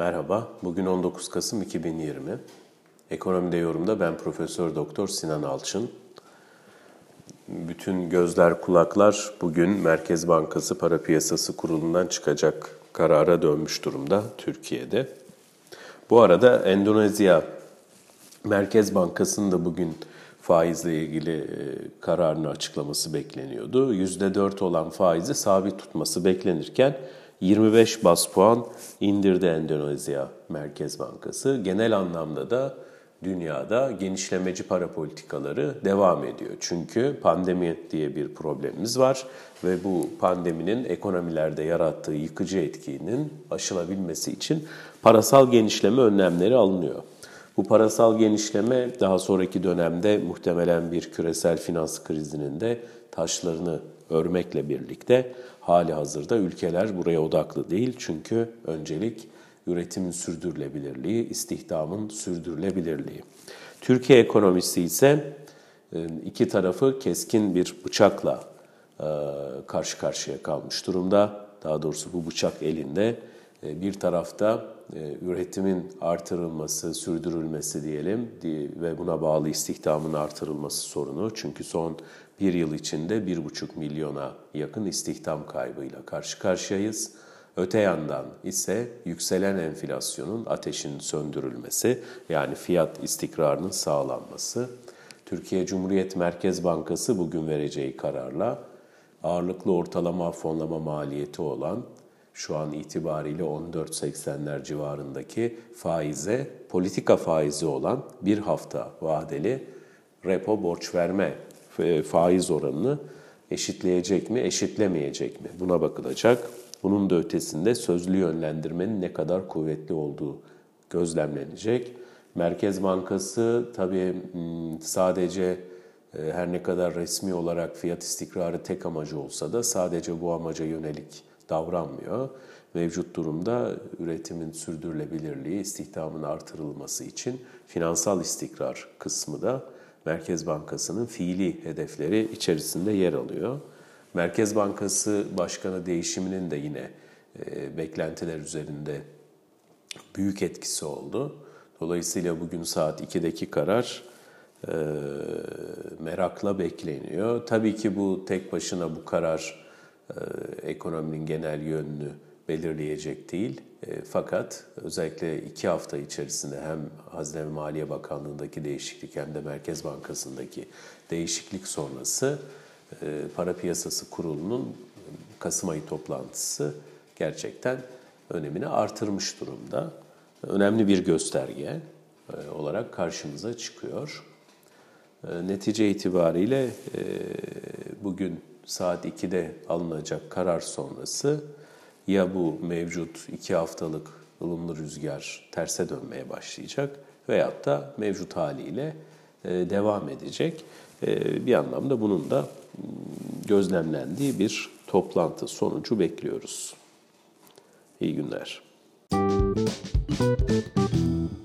Merhaba, bugün 19 Kasım 2020. Ekonomide yorumda ben Profesör Doktor Sinan Alçın. Bütün gözler kulaklar bugün Merkez Bankası Para Piyasası Kurulu'ndan çıkacak karara dönmüş durumda Türkiye'de. Bu arada Endonezya Merkez Bankası'nın da bugün faizle ilgili e, kararını açıklaması bekleniyordu. %4 olan faizi sabit tutması beklenirken 25 bas puan indirdi Endonezya Merkez Bankası. Genel anlamda da dünyada genişlemeci para politikaları devam ediyor. Çünkü pandemi diye bir problemimiz var ve bu pandeminin ekonomilerde yarattığı yıkıcı etkinin aşılabilmesi için parasal genişleme önlemleri alınıyor. Bu parasal genişleme daha sonraki dönemde muhtemelen bir küresel finans krizinin de taşlarını örmekle birlikte hali hazırda ülkeler buraya odaklı değil. Çünkü öncelik üretimin sürdürülebilirliği, istihdamın sürdürülebilirliği. Türkiye ekonomisi ise e, iki tarafı keskin bir bıçakla e, karşı karşıya kalmış durumda. Daha doğrusu bu bıçak elinde. E, bir tarafta üretimin artırılması, sürdürülmesi diyelim ve buna bağlı istihdamın artırılması sorunu. Çünkü son bir yıl içinde bir buçuk milyona yakın istihdam kaybıyla karşı karşıyayız. Öte yandan ise yükselen enflasyonun ateşin söndürülmesi yani fiyat istikrarının sağlanması. Türkiye Cumhuriyet Merkez Bankası bugün vereceği kararla ağırlıklı ortalama fonlama maliyeti olan şu an itibariyle 14.80'ler civarındaki faize, politika faizi olan bir hafta vadeli repo borç verme e, faiz oranını eşitleyecek mi, eşitlemeyecek mi? Buna bakılacak. Bunun da ötesinde sözlü yönlendirmenin ne kadar kuvvetli olduğu gözlemlenecek. Merkez Bankası tabii sadece e, her ne kadar resmi olarak fiyat istikrarı tek amacı olsa da sadece bu amaca yönelik davranmıyor. Mevcut durumda üretimin sürdürülebilirliği, istihdamın artırılması için finansal istikrar kısmı da Merkez Bankası'nın fiili hedefleri içerisinde yer alıyor. Merkez Bankası Başkanı değişiminin de yine e, beklentiler üzerinde büyük etkisi oldu. Dolayısıyla bugün saat 2'deki karar e, merakla bekleniyor. Tabii ki bu tek başına bu karar ekonominin genel yönünü belirleyecek değil. E, fakat özellikle iki hafta içerisinde hem Hazine ve Maliye Bakanlığı'ndaki değişiklik hem de Merkez Bankası'ndaki değişiklik sonrası e, Para Piyasası Kurulu'nun Kasım ayı toplantısı gerçekten önemini artırmış durumda. Önemli bir gösterge e, olarak karşımıza çıkıyor. Netice itibariyle bugün saat 2'de alınacak karar sonrası ya bu mevcut iki haftalık ılımlı rüzgar terse dönmeye başlayacak veyahut da mevcut haliyle e, devam edecek. E, bir anlamda bunun da gözlemlendiği bir toplantı sonucu bekliyoruz. İyi günler. Müzik